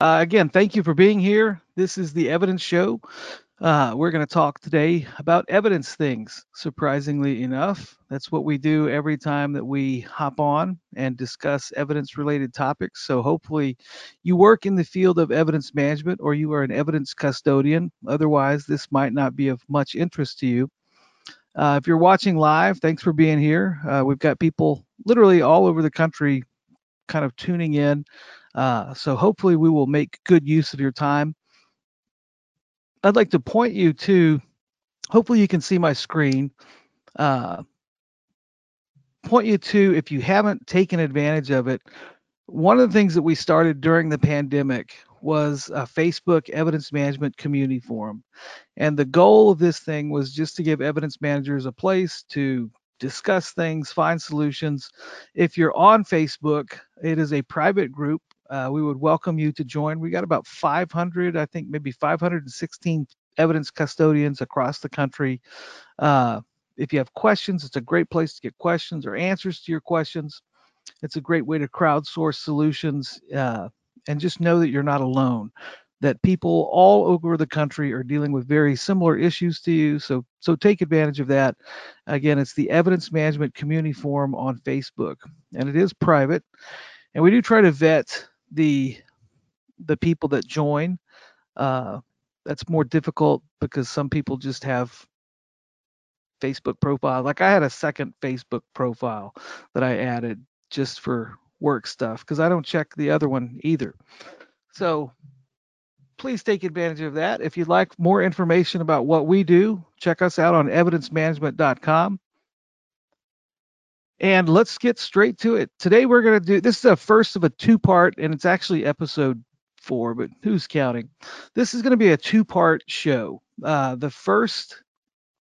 Uh, again, thank you for being here. This is the Evidence Show. Uh, we're going to talk today about evidence things. Surprisingly enough, that's what we do every time that we hop on and discuss evidence related topics. So, hopefully, you work in the field of evidence management or you are an evidence custodian. Otherwise, this might not be of much interest to you. Uh, if you're watching live, thanks for being here. Uh, we've got people literally all over the country kind of tuning in. Uh, so hopefully we will make good use of your time. I'd like to point you to, hopefully you can see my screen. Uh, point you to, if you haven't taken advantage of it, one of the things that we started during the pandemic was a Facebook evidence management community forum. And the goal of this thing was just to give evidence managers a place to discuss things, find solutions. If you're on Facebook, it is a private group. Uh, we would welcome you to join. We got about 500, I think maybe 516 evidence custodians across the country. Uh, if you have questions, it's a great place to get questions or answers to your questions. It's a great way to crowdsource solutions uh, and just know that you're not alone that people all over the country are dealing with very similar issues to you. So so take advantage of that. Again, it's the Evidence Management Community Forum on Facebook, and it is private. And we do try to vet the the people that join. Uh, that's more difficult because some people just have Facebook profile. Like I had a second Facebook profile that I added just for work stuff because I don't check the other one either. So please take advantage of that. If you'd like more information about what we do, check us out on evidencemanagement.com. And let's get straight to it. Today we're going to do this is a first of a two part, and it's actually episode four, but who's counting? This is going to be a two part show. Uh, the first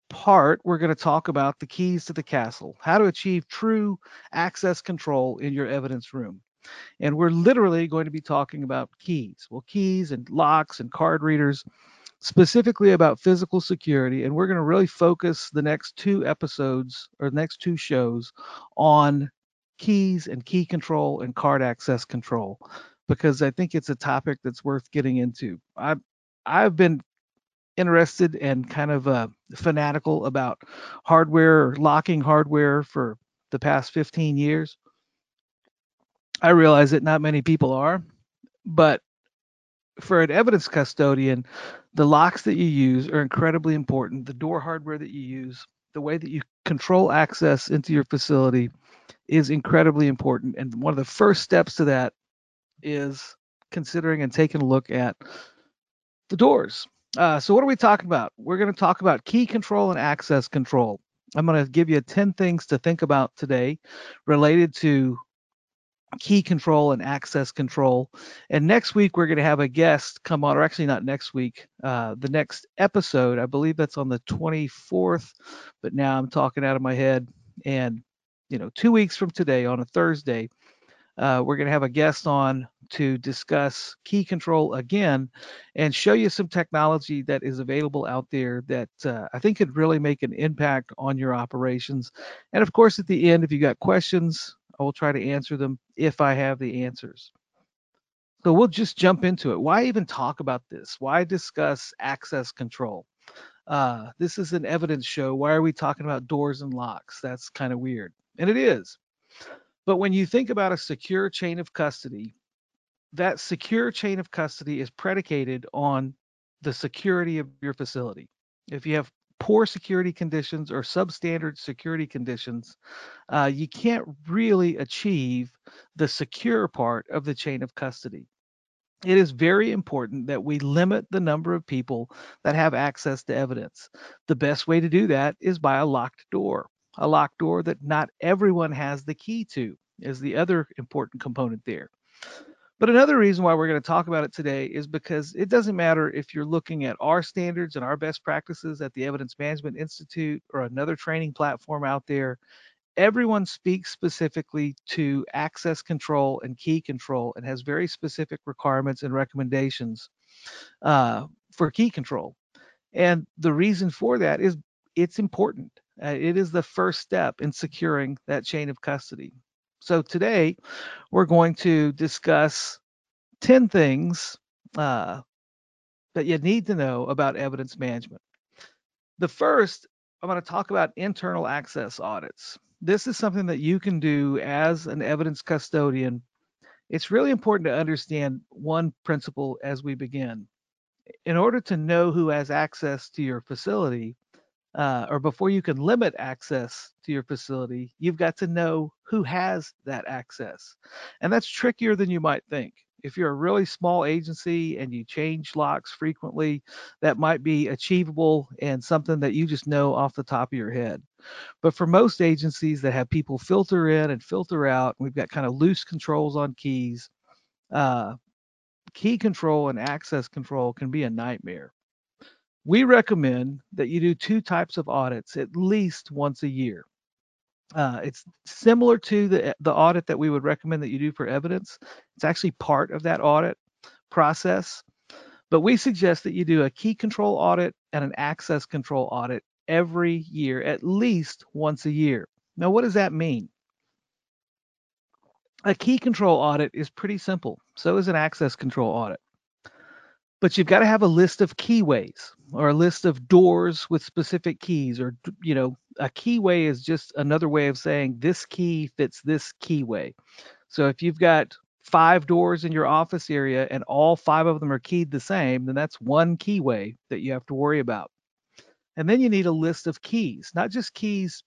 part, we're going to talk about the keys to the castle, how to achieve true access control in your evidence room. And we're literally going to be talking about keys. Well, keys and locks and card readers, specifically about physical security. And we're going to really focus the next two episodes or the next two shows on keys and key control and card access control because I think it's a topic that's worth getting into. I've I've been interested and kind of uh, fanatical about hardware, locking hardware for the past 15 years. I realize that not many people are, but for an evidence custodian, the locks that you use are incredibly important. The door hardware that you use, the way that you control access into your facility is incredibly important. And one of the first steps to that is considering and taking a look at the doors. Uh, so, what are we talking about? We're going to talk about key control and access control. I'm going to give you 10 things to think about today related to key control and access control. And next week we're going to have a guest come on, or actually not next week, uh, the next episode. I believe that's on the 24th, but now I'm talking out of my head. And you know, two weeks from today on a Thursday, uh, we're going to have a guest on to discuss key control again and show you some technology that is available out there that uh, I think could really make an impact on your operations. And of course, at the end, if you got questions, I will try to answer them if I have the answers. So we'll just jump into it. Why even talk about this? Why discuss access control? Uh, this is an evidence show. Why are we talking about doors and locks? That's kind of weird. And it is. But when you think about a secure chain of custody, that secure chain of custody is predicated on the security of your facility. If you have poor security conditions or substandard security conditions, uh, you can't really achieve the secure part of the chain of custody. It is very important that we limit the number of people that have access to evidence. The best way to do that is by a locked door, a locked door that not everyone has the key to, is the other important component there. But another reason why we're going to talk about it today is because it doesn't matter if you're looking at our standards and our best practices at the Evidence Management Institute or another training platform out there. Everyone speaks specifically to access control and key control and has very specific requirements and recommendations uh, for key control. And the reason for that is it's important. Uh, it is the first step in securing that chain of custody. So today we're going to discuss 10 things uh, that you need to know about evidence management. The first, I'm going to talk about internal access audits. This is something that you can do as an evidence custodian. It's really important to understand one principle as we begin. In order to know who has access to your facility, uh, or before you can limit access to your facility, you've got to know who has that access. And that's trickier than you might think. If you're a really small agency and you change locks frequently, that might be achievable and something that you just know off the top of your head. But for most agencies that have people filter in and filter out, we've got kind of loose controls on keys. Uh, key control and access control can be a nightmare. We recommend that you do two types of audits at least once a year. Uh, it's similar to the, the audit that we would recommend that you do for evidence. It's actually part of that audit process. But we suggest that you do a key control audit and an access control audit every year, at least once a year. Now, what does that mean? A key control audit is pretty simple. So is an access control audit. But you've got to have a list of keyways or a list of doors with specific keys or you know a keyway is just another way of saying this key fits this keyway. So if you've got five doors in your office area and all five of them are keyed the same then that's one keyway that you have to worry about. And then you need a list of keys not just keys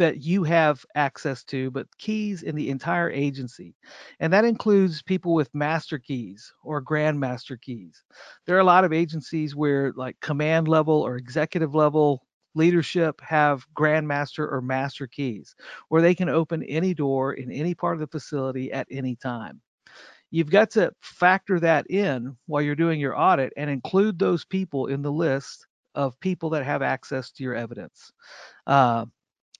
that you have access to, but keys in the entire agency. And that includes people with master keys or grandmaster keys. There are a lot of agencies where, like, command level or executive level leadership have grandmaster or master keys where they can open any door in any part of the facility at any time. You've got to factor that in while you're doing your audit and include those people in the list of people that have access to your evidence. Uh,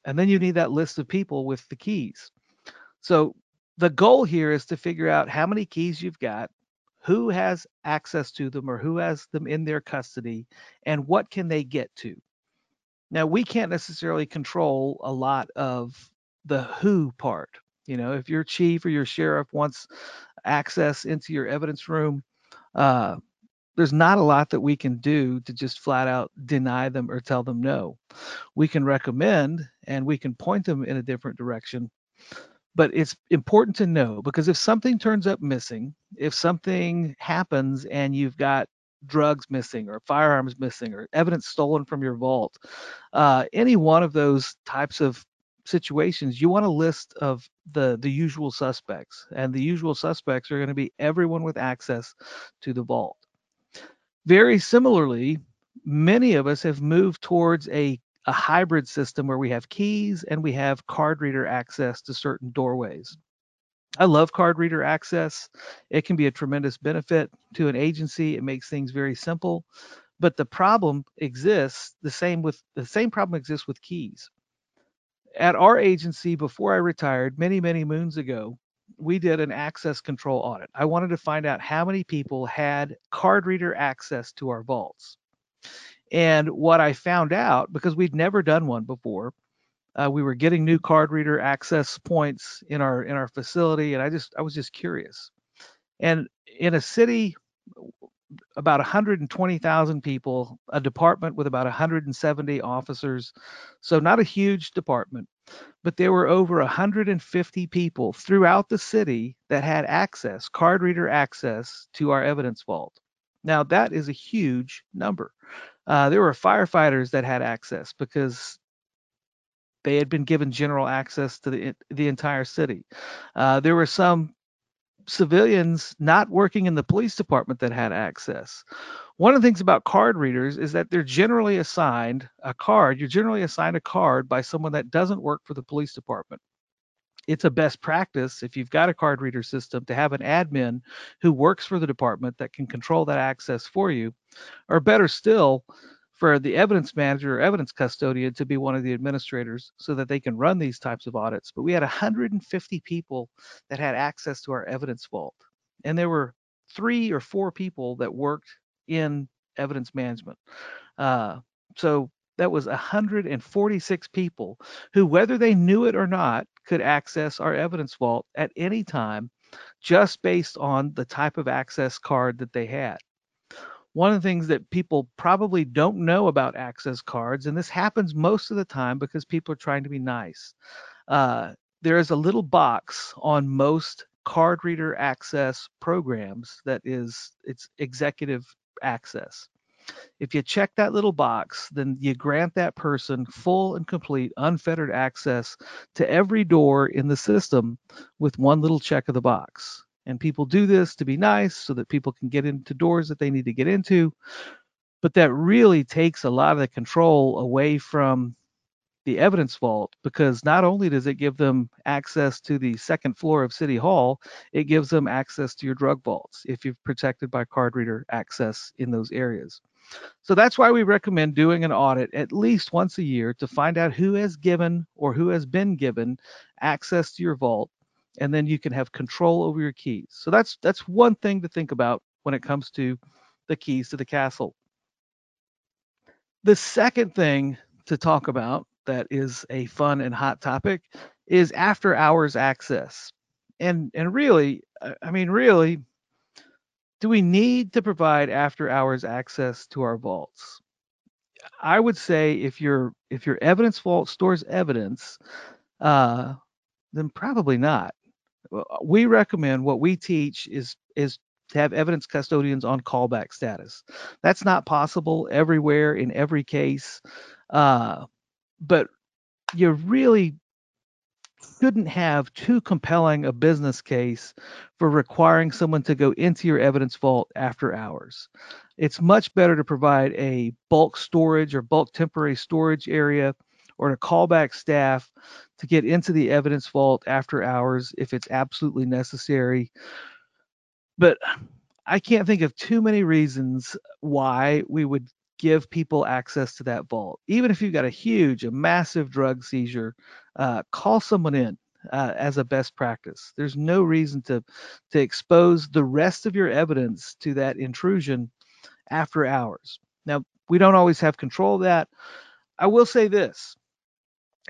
and then you need that list of people with the keys. So the goal here is to figure out how many keys you've got, who has access to them or who has them in their custody, and what can they get to. Now, we can't necessarily control a lot of the who part. You know, if your chief or your sheriff wants access into your evidence room, uh, there's not a lot that we can do to just flat out deny them or tell them no. We can recommend and we can point them in a different direction. But it's important to know because if something turns up missing, if something happens and you've got drugs missing or firearms missing or evidence stolen from your vault, uh, any one of those types of situations, you want a list of the the usual suspects, and the usual suspects are going to be everyone with access to the vault. Very similarly, many of us have moved towards a, a hybrid system where we have keys and we have card reader access to certain doorways. I love card reader access. It can be a tremendous benefit to an agency. It makes things very simple. But the problem exists the same with the same problem exists with keys. At our agency before I retired many many moons ago, we did an access control audit. I wanted to find out how many people had card reader access to our vaults. And what I found out, because we'd never done one before, uh, we were getting new card reader access points in our in our facility, and I just I was just curious. And in a city about 120,000 people, a department with about 170 officers, so not a huge department but there were over 150 people throughout the city that had access, card reader access to our evidence vault. Now, that is a huge number. Uh, there were firefighters that had access because they had been given general access to the, the entire city. Uh, there were some civilians not working in the police department that had access. One of the things about card readers is that they're generally assigned a card. You're generally assigned a card by someone that doesn't work for the police department. It's a best practice if you've got a card reader system to have an admin who works for the department that can control that access for you, or better still, for the evidence manager or evidence custodian to be one of the administrators so that they can run these types of audits. But we had 150 people that had access to our evidence vault. And there were three or four people that worked in evidence management. Uh, so that was 146 people who, whether they knew it or not, could access our evidence vault at any time just based on the type of access card that they had. One of the things that people probably don't know about access cards, and this happens most of the time because people are trying to be nice, uh, there is a little box on most card reader access programs that is it's executive access. If you check that little box, then you grant that person full and complete unfettered access to every door in the system with one little check of the box. And people do this to be nice so that people can get into doors that they need to get into. But that really takes a lot of the control away from the evidence vault because not only does it give them access to the second floor of City Hall, it gives them access to your drug vaults if you're protected by card reader access in those areas. So that's why we recommend doing an audit at least once a year to find out who has given or who has been given access to your vault and then you can have control over your keys. So that's that's one thing to think about when it comes to the keys to the castle. The second thing to talk about that is a fun and hot topic is after hours access. And and really, I mean really, do we need to provide after hours access to our vaults? I would say if your if your evidence vault stores evidence, uh, then probably not. We recommend what we teach is is to have evidence custodians on callback status. That's not possible everywhere in every case. Uh, but you really shouldn't have too compelling a business case for requiring someone to go into your evidence vault after hours. It's much better to provide a bulk storage or bulk temporary storage area or to call back staff to get into the evidence vault after hours if it's absolutely necessary. But I can't think of too many reasons why we would give people access to that vault. Even if you've got a huge, a massive drug seizure, uh, call someone in uh, as a best practice. There's no reason to to expose the rest of your evidence to that intrusion after hours. Now, we don't always have control of that. I will say this: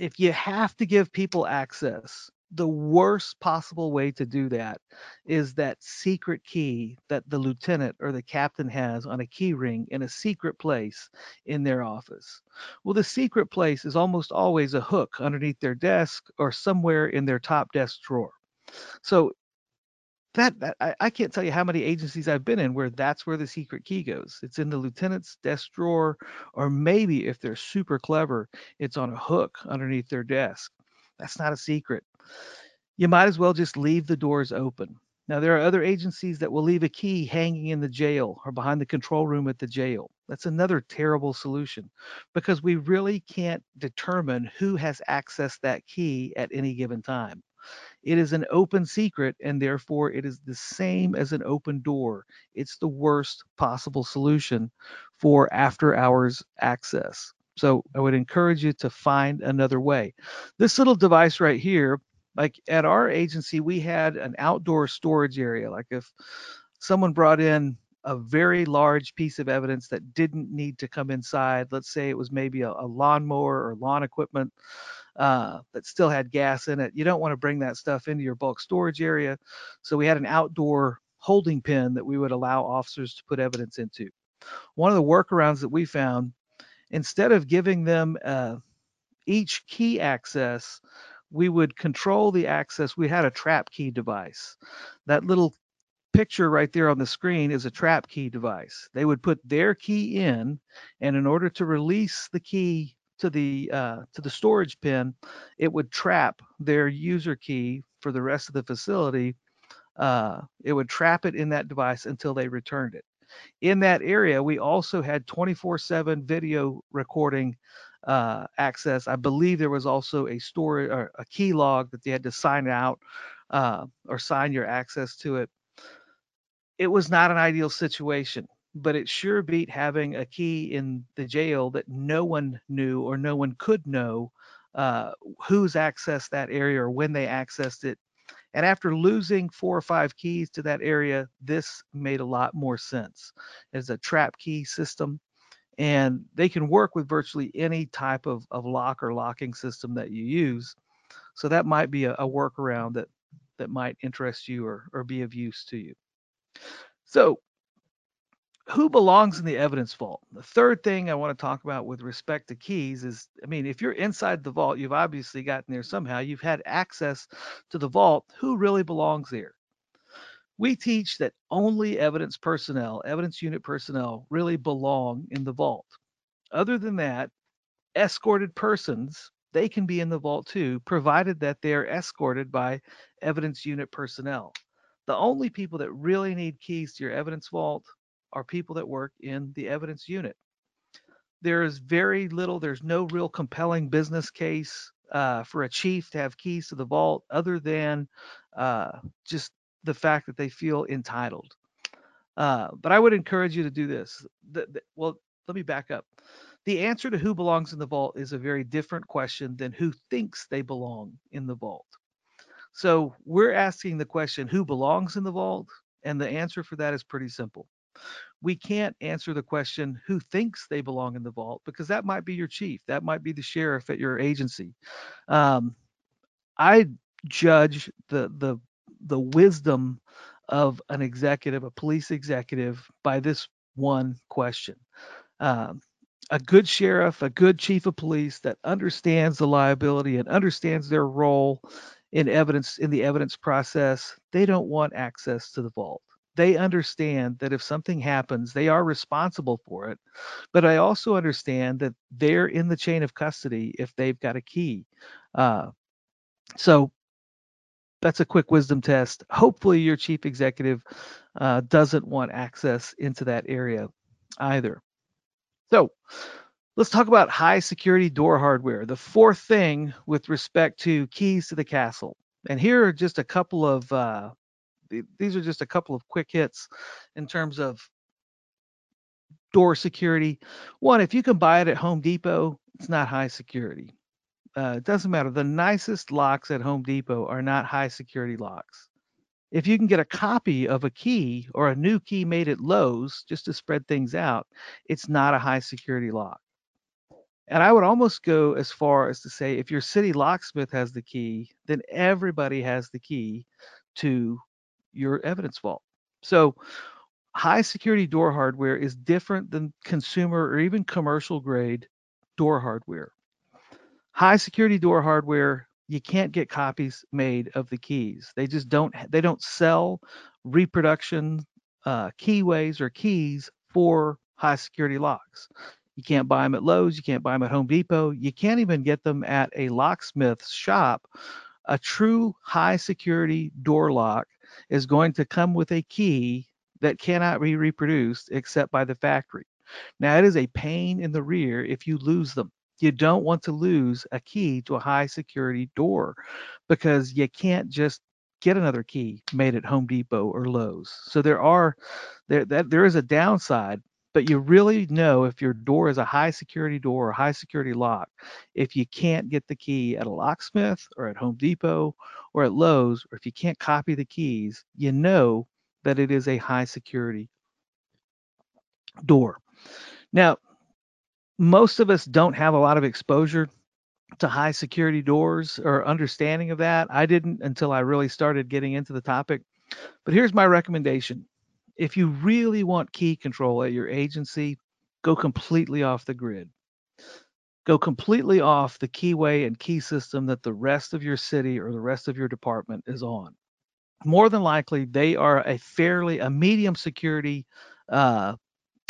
if you have to give people access, the worst possible way to do that is that secret key that the lieutenant or the captain has on a key ring in a secret place in their office. Well, the secret place is almost always a hook underneath their desk or somewhere in their top desk drawer. So that, that I, I, can't tell you how many agencies I've been in where that's where the secret key goes. It's in the lieutenant's desk drawer, or maybe if they're super clever, it's on a hook underneath their desk. That's not a secret you might as well just leave the doors open. Now, there are other agencies that will leave a key hanging in the jail or behind the control room at the jail. That's another terrible solution because we really can't determine who has accessed that key at any given time. It is an open secret and therefore it is the same as an open door. It's the worst possible solution for after hours access. So I would encourage you to find another way. This little device right here like at our agency we had an outdoor storage area. Like if someone brought in a very large piece of evidence that didn't need to come inside let's say it was maybe a, a lawnmower or lawn equipment uh, that still had gas in it you don't want to bring that stuff into your bulk storage area. So we had an outdoor holding pen that we would allow officers to put evidence into. One of the workarounds that we found instead of giving them uh, each key access we would control the access. We had a trap key device. That little picture right there on the screen is a trap key device. They would put their key in, and in order to release the key to the uh, to the storage pin, it would trap their user key for the rest of the facility. Uh, it would trap it in that device until they returned it. In that area, we also had 24/7 video recording uh, access. I believe there was also a story or a key log that they had to sign out uh, or sign your access to it. It was not an ideal situation, but it sure beat having a key in the jail that no one knew or no one could know uh, who's accessed that area or when they accessed it. And after losing four or five keys to that area, this made a lot more sense. It's a trap key system and they can work with virtually any type of, of lock or locking system that you use. So that might be a, a workaround that that might interest you or, or be of use to you. So, who belongs in the evidence vault? The third thing I want to talk about with respect to keys is I mean, if you're inside the vault, you've obviously gotten there somehow, you've had access to the vault. Who really belongs there? We teach that only evidence personnel, evidence unit personnel, really belong in the vault. Other than that, escorted persons, they can be in the vault too, provided that they're escorted by evidence unit personnel. The only people that really need keys to your evidence vault are people that work in the evidence unit. There is very little, there's no real compelling business case uh, for a chief to have keys to the vault other than uh, just the fact that they feel entitled. Uh, but I would encourage you to do this. The, the, well, let me back up. The answer to who belongs in the vault is a very different question than who thinks they belong in the vault. So we're asking the question who belongs in the vault? And the answer for that is pretty simple. We can't answer the question who thinks they belong in the vault because that might be your chief, that might be the sheriff at your agency. Um, I judge the the the wisdom of an executive, a police executive, by this one question. Um, a good sheriff, a good chief of police that understands the liability and understands their role in evidence in the evidence process, they don't want access to the vault. They understand that if something happens, they are responsible for it. But I also understand that they're in the chain of custody if they've got a key. Uh, so that's a quick wisdom test. Hopefully, your chief executive uh, doesn't want access into that area either. So, let's talk about high security door hardware. The fourth thing with respect to keys to the castle. And here are just a couple of uh, these are just a couple of quick hits in terms of door security. One, if you can buy it at Home Depot, it's not high security uh, it doesn't matter. The nicest locks at Home Depot are not high security locks. If you can get a copy of a key or a new key made at Lowe's just to spread things out, it's not a high security lock. And I would almost go as far as to say if your city locksmith has the key, then everybody has the key to your evidence vault. So high security door hardware is different than consumer or even commercial grade door hardware. High security door hardware, you can't get copies made of the keys. They just don't they don't sell reproduction uh, keyways or keys for high security locks. You can't buy them at Lowe's, you can't buy them at Home Depot, you can't even get them at a locksmith's shop. A true high security door lock is going to come with a key that cannot be reproduced except by the factory. Now, it is a pain in the rear if you lose them you don't want to lose a key to a high security door because you can't just get another key made at Home Depot or Lowe's. So there are there that there is a downside, but you really know if your door is a high security door or high security lock if you can't get the key at a locksmith or at Home Depot or at Lowe's or if you can't copy the keys, you know that it is a high security door. Now, most of us don't have a lot of exposure to high security doors or understanding of that. I didn't until I really started getting into the topic. But here's my recommendation. If you really want key control at your agency, go completely off the grid. Go completely off the keyway and key system that the rest of your city or the rest of your department is on. More than likely, they are a fairly a medium security uh,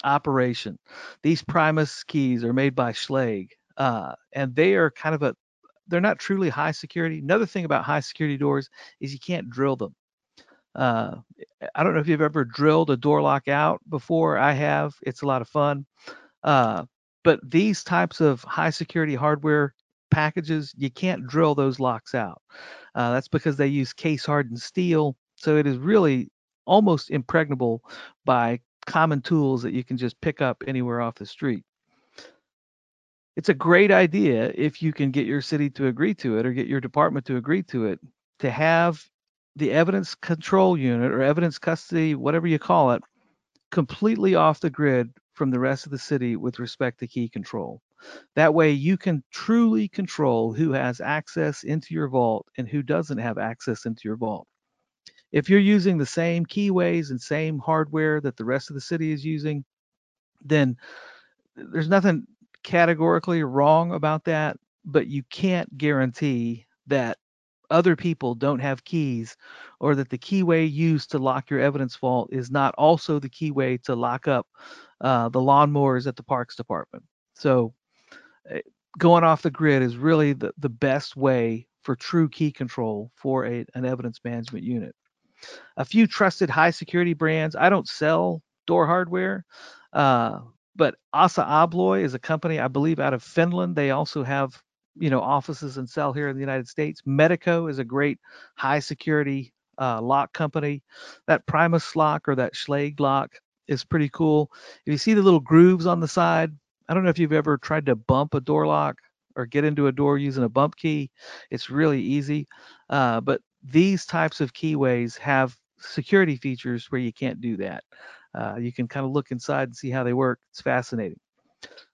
operation. These Primus keys are made by Schlage, uh, and they are kind of a they're not truly high security. Another thing about high security doors is you can't drill them. Uh, I don't know if you've ever drilled a door lock out before. I have. It's a lot of fun. Uh, but these types of high security hardware packages, you can't drill those locks out. Uh, that's because they use case hardened steel. So it is really almost impregnable by common tools that you can just pick up anywhere off the street. It's a great idea if you can get your city to agree to it or get your department to agree to it to have the evidence control unit or evidence custody, whatever you call it, completely off the grid from the rest of the city with respect to key control. That way you can truly control who has access into your vault and who doesn't have access into your vault. If you're using the same keyways and same hardware that the rest of the city is using, then there's nothing categorically wrong about that, but you can't guarantee that other people don't have keys or that the keyway used to lock your evidence vault is not also the keyway to lock up uh, the lawnmowers at the parks department. So eh, going off the grid is really the, the best way for true key control for a, an evidence management unit. A few trusted high security brands. I don't sell door hardware, uh, but Assa Abloy is a company I believe out of Finland. They also have you know offices and sell here in the United States. Medeco is a great high security uh, lock company. That Primus lock or that Schlage lock is pretty cool. If you see the little grooves on the side, I don't know if you've ever tried to bump a door lock or get into a door using a bump key. It's really easy, uh, but these types of keyways have security features where you can't do that. Uh, you can kind of look inside and see how they work. It's fascinating.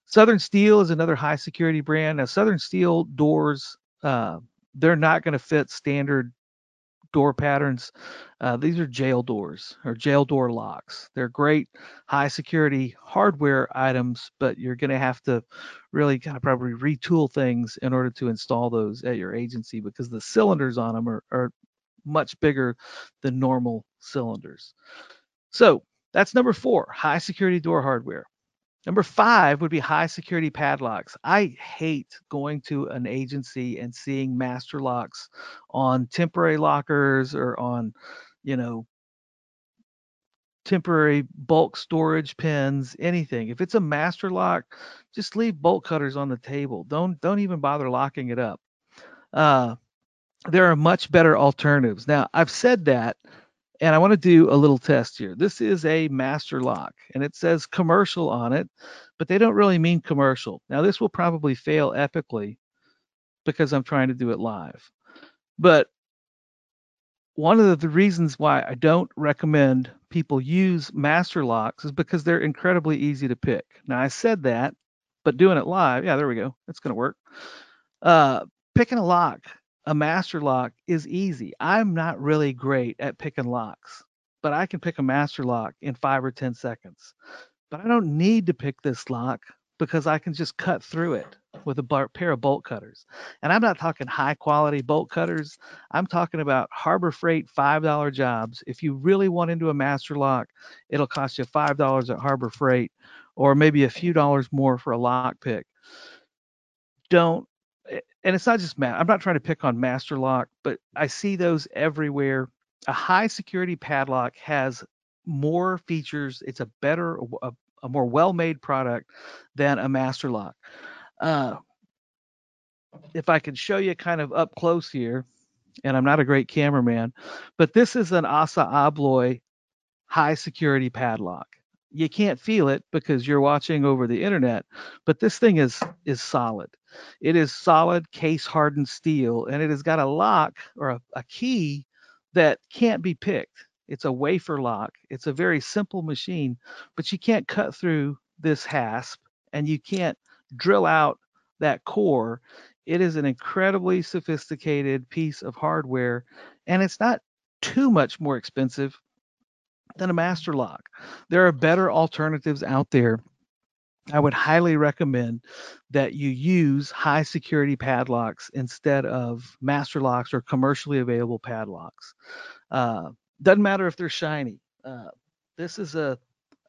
Southern Steel is another high security brand. Now, Southern Steel doors, uh, they're not going to fit standard door patterns. Uh, these are jail doors or jail door locks. They're great high security hardware items, but you're going to have to really kind of probably retool things in order to install those at your agency because the cylinders on them are, are much bigger than normal cylinders. So that's number four, high security door hardware. Number five would be high security padlocks. I hate going to an agency and seeing master locks on temporary lockers or on, you know, temporary bulk storage pins, anything. If it's a master lock, just leave bolt cutters on the table. Don't don't even bother locking it up. Uh, there are much better alternatives. Now, I've said that and I want to do a little test here. This is a master lock and it says commercial on it, but they don't really mean commercial. Now, this will probably fail epically because I'm trying to do it live. But one of the reasons why I don't recommend people use master locks is because they're incredibly easy to pick. Now, I said that, but doing it live, yeah, there we go. It's going to work. Uh, picking a lock a master lock is easy. I'm not really great at picking locks, but I can pick a master lock in five or 10 seconds. But I don't need to pick this lock because I can just cut through it with a bar- pair of bolt cutters. And I'm not talking high quality bolt cutters. I'm talking about Harbor Freight $5 jobs. If you really want into a master lock, it'll cost you $5 at Harbor Freight or maybe a few dollars more for a lock pick. Don't and it's not just Matt. I'm not trying to pick on Master Lock, but I see those everywhere. A high security padlock has more features. It's a better, a, a more well-made product than a Master Lock. Uh, if I can show you kind of up close here, and I'm not a great cameraman, but this is an Assa Abloy high security padlock you can't feel it because you're watching over the internet but this thing is is solid it is solid case hardened steel and it has got a lock or a, a key that can't be picked it's a wafer lock it's a very simple machine but you can't cut through this hasp and you can't drill out that core it is an incredibly sophisticated piece of hardware and it's not too much more expensive than a master lock. There are better alternatives out there. I would highly recommend that you use high security padlocks instead of master locks or commercially available padlocks. Uh, doesn't matter if they're shiny. Uh, this is a,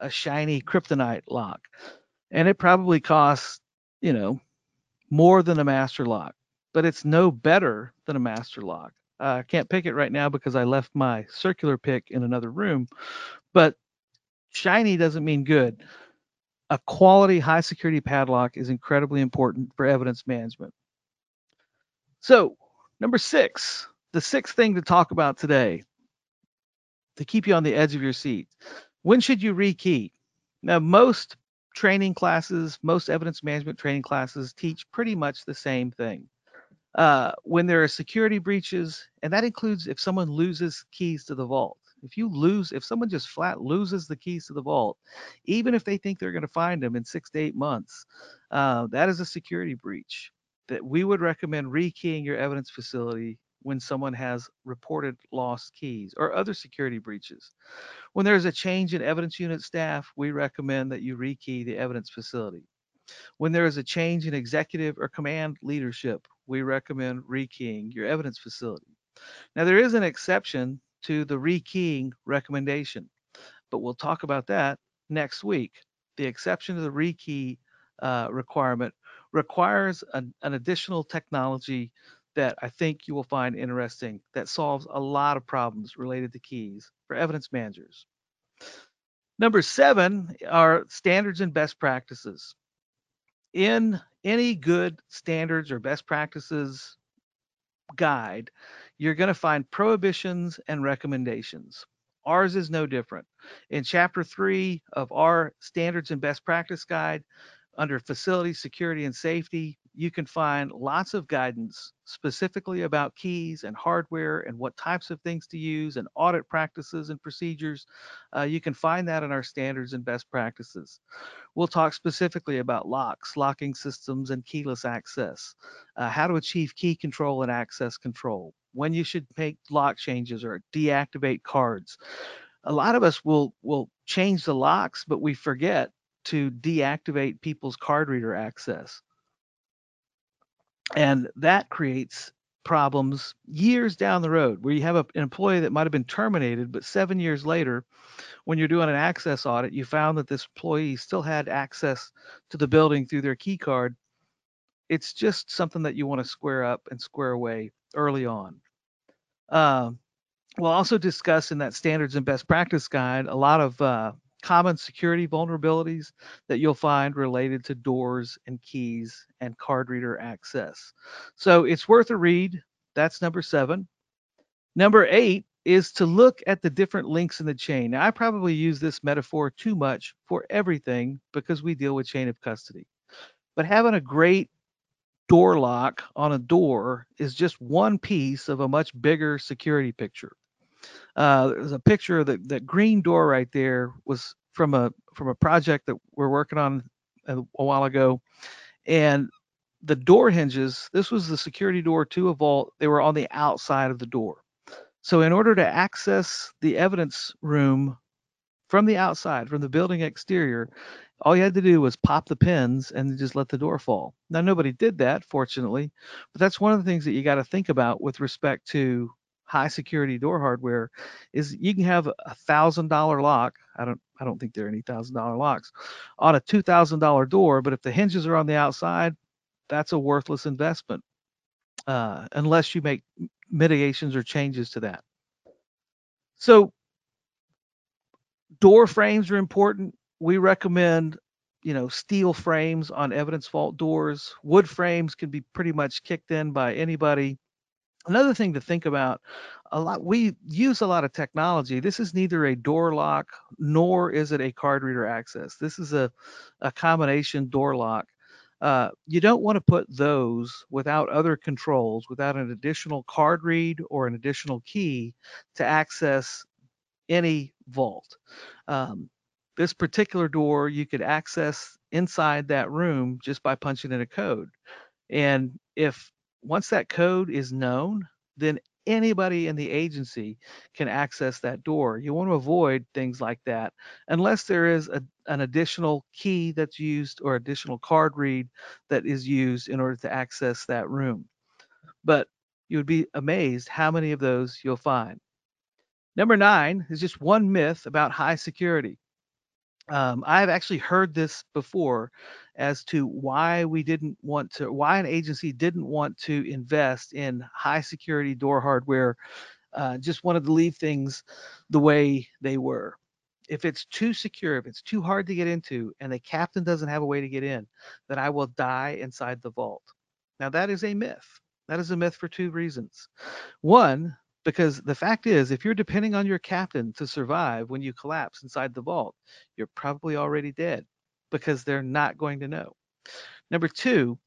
a shiny kryptonite lock, and it probably costs, you know, more than a master lock, but it's no better than a master lock. I uh, can't pick it right now because I left my circular pick in another room, but shiny doesn't mean good. A quality high security padlock is incredibly important for evidence management. So, number six, the sixth thing to talk about today to keep you on the edge of your seat. When should you rekey? Now, most training classes, most evidence management training classes teach pretty much the same thing uh, when there are security breaches, and that includes if someone loses keys to the vault. If you lose, if someone just flat loses the keys to the vault, even if they think they're going to find them in six to eight months, uh, that is a security breach. That we would recommend rekeying your evidence facility when someone has reported lost keys or other security breaches. When there's a change in evidence unit staff, we recommend that you rekey the evidence facility. When there is a change in executive or command leadership, we recommend rekeying your evidence facility. Now, there is an exception to the rekeying recommendation, but we'll talk about that next week. The exception to the rekey uh, requirement requires an, an additional technology that I think you will find interesting that solves a lot of problems related to keys for evidence managers. Number seven are standards and best practices. In any good standards or best practices guide, you're going to find prohibitions and recommendations. Ours is no different. In chapter three of our standards and best practice guide, under facility security and safety, you can find lots of guidance specifically about keys and hardware and what types of things to use and audit practices and procedures. Uh, you can find that in our standards and best practices. We'll talk specifically about locks, locking systems, and keyless access, uh, how to achieve key control and access control, when you should make lock changes or deactivate cards. A lot of us will will change the locks, but we forget to deactivate people's card reader access. And that creates problems years down the road where you have a, an employee that might have been terminated, but seven years later, when you're doing an access audit, you found that this employee still had access to the building through their key card. It's just something that you want to square up and square away early on. Uh, we'll also discuss in that standards and best practice guide a lot of uh, common security vulnerabilities that you'll find related to doors and keys and card reader access. So it's worth a read. That's number seven. Number eight is to look at the different links in the chain. Now, I probably use this metaphor too much for everything because we deal with chain of custody. But having a great door lock on a door is just one piece of a much bigger security picture. Uh, there's a picture of the, that green door right there was from a from a project that we're working on a, a while ago, and the door hinges. This was the security door to a vault. They were on the outside of the door. So in order to access the evidence room from the outside, from the building exterior, all you had to do was pop the pins and just let the door fall. Now nobody did that, fortunately, but that's one of the things that you got to think about with respect to high security door hardware is you can have a thousand dollar lock. I don't I don't think there are any thousand dollar locks on a two thousand dollar door, but if the hinges are on the outside, that's a worthless investment uh, unless you make mitigations or changes to that. So door frames are important. We recommend you know steel frames on evidence vault doors. Wood frames can be pretty much kicked in by anybody Another thing to think about, a lot we use a lot of technology. This is neither a door lock nor is it a card reader access. This is a, a combination door lock. Uh, you don't want to put those without other controls, without an additional card read or an additional key to access any vault. Um, this particular door you could access inside that room just by punching in a code. And if once that code is known, then anybody in the agency can access that door. You want to avoid things like that unless there is a, an additional key that's used or additional card read that is used in order to access that room. But you would be amazed how many of those you'll find. Number nine is just one myth about high security. Um, I've actually heard this before as to why we didn't want to, why an agency didn't want to invest in high security door hardware, uh, just wanted to leave things the way they were. If it's too secure, if it's too hard to get into, and the captain doesn't have a way to get in, then I will die inside the vault. Now, that is a myth. That is a myth for two reasons. One, because the fact is, if you're depending on your captain to survive when you collapse inside the vault, you're probably already dead because they're not going to know. Number two,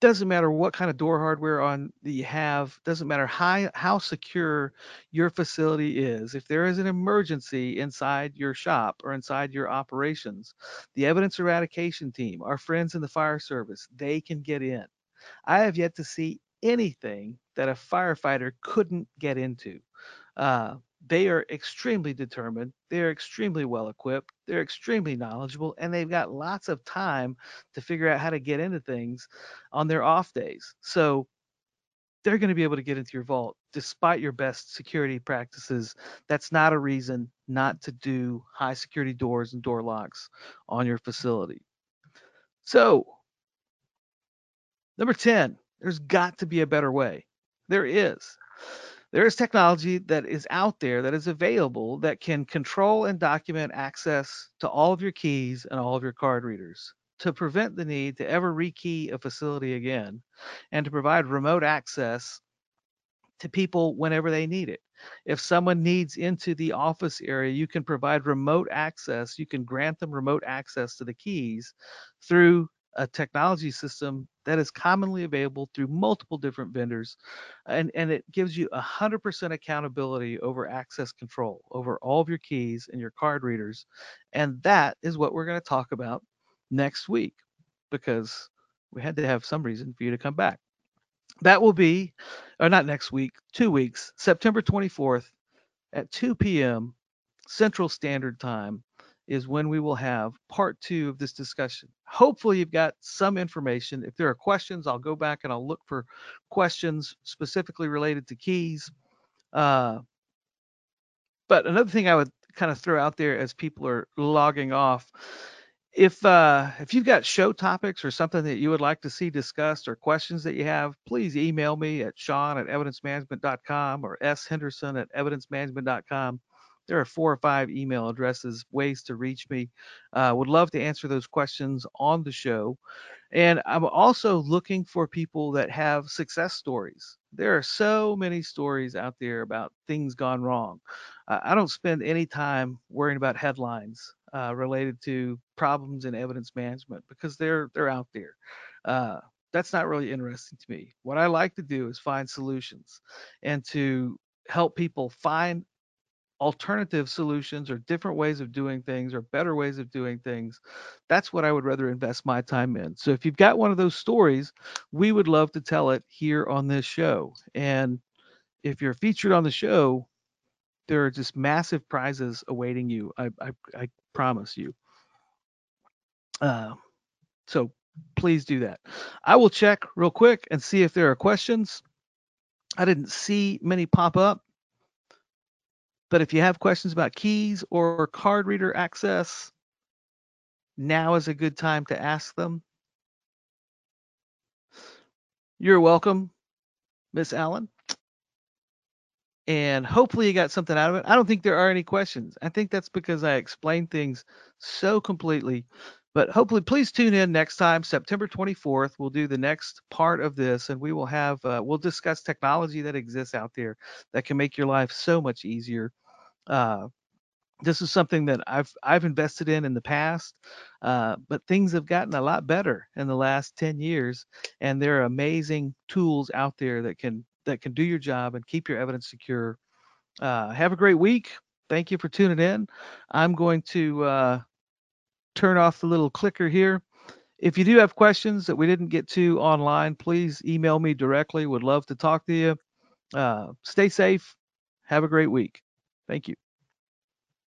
doesn't matter what kind of door hardware on you have, doesn't matter how, how secure your facility is. If there is an emergency inside your shop or inside your operations, the evidence eradication team, our friends in the fire service, they can get in. I have yet to see anything that a firefighter couldn't get into. Uh, they are extremely determined. They're extremely well equipped. They're extremely knowledgeable, and they've got lots of time to figure out how to get into things on their off days. So they're going to be able to get into your vault despite your best security practices. That's not a reason not to do high security doors and door locks on your facility. So, number 10, there's got to be a better way. There is. There is technology that is out there that is available that can control and document access to all of your keys and all of your card readers to prevent the need to ever rekey a facility again and to provide remote access to people whenever they need it. If someone needs into the office area, you can provide remote access. You can grant them remote access to the keys through a technology system that is commonly available through multiple different vendors and, and it gives you 100% accountability over access control over all of your keys and your card readers and that is what we're going to talk about next week because we had to have some reason for you to come back. That will be, or not next week, two weeks, September 24th at 2 p.m. Central Standard Time is when we will have part two of this discussion. Hopefully, you've got some information. If there are questions, I'll go back and I'll look for questions specifically related to keys. Uh, but another thing I would kind of throw out there as people are logging off if uh, if you've got show topics or something that you would like to see discussed or questions that you have, please email me at sean at evidencemanagement.com or s henderson at evidencemanagement.com. There are four or five email addresses, ways to reach me. Uh, would love to answer those questions on the show. And I'm also looking for people that have success stories. There are so many stories out there about things gone wrong. Uh, I don't spend any time worrying about headlines uh, related to problems in evidence management because they're they're out there. Uh, that's not really interesting to me. What I like to do is find solutions and to help people find alternative solutions or different ways of doing things or better ways of doing things. That's what I would rather invest my time in. So if you've got one of those stories, we would love to tell it here on this show. And if you're featured on the show, there are just massive prizes awaiting you. I, I, I promise you. Uh, so please do that. I will check real quick and see if there are questions. I didn't see many pop up. But if you have questions about keys or card reader access, now is a good time to ask them. You're welcome, Miss Allen and hopefully you got something out of it. I don't think there are any questions. I think that's because I explained things so completely. But hopefully, please tune in next time, September 24th. We'll do the next part of this, and we will have uh, we'll discuss technology that exists out there that can make your life so much easier. Uh, this is something that I've I've invested in in the past, uh, but things have gotten a lot better in the last 10 years, and there are amazing tools out there that can that can do your job and keep your evidence secure. Uh, have a great week. Thank you for tuning in. I'm going to uh, turn off the little clicker here. If you do have questions that we didn't get to online, please email me directly. Would love to talk to you. Uh, stay safe. Have a great week. Thank you.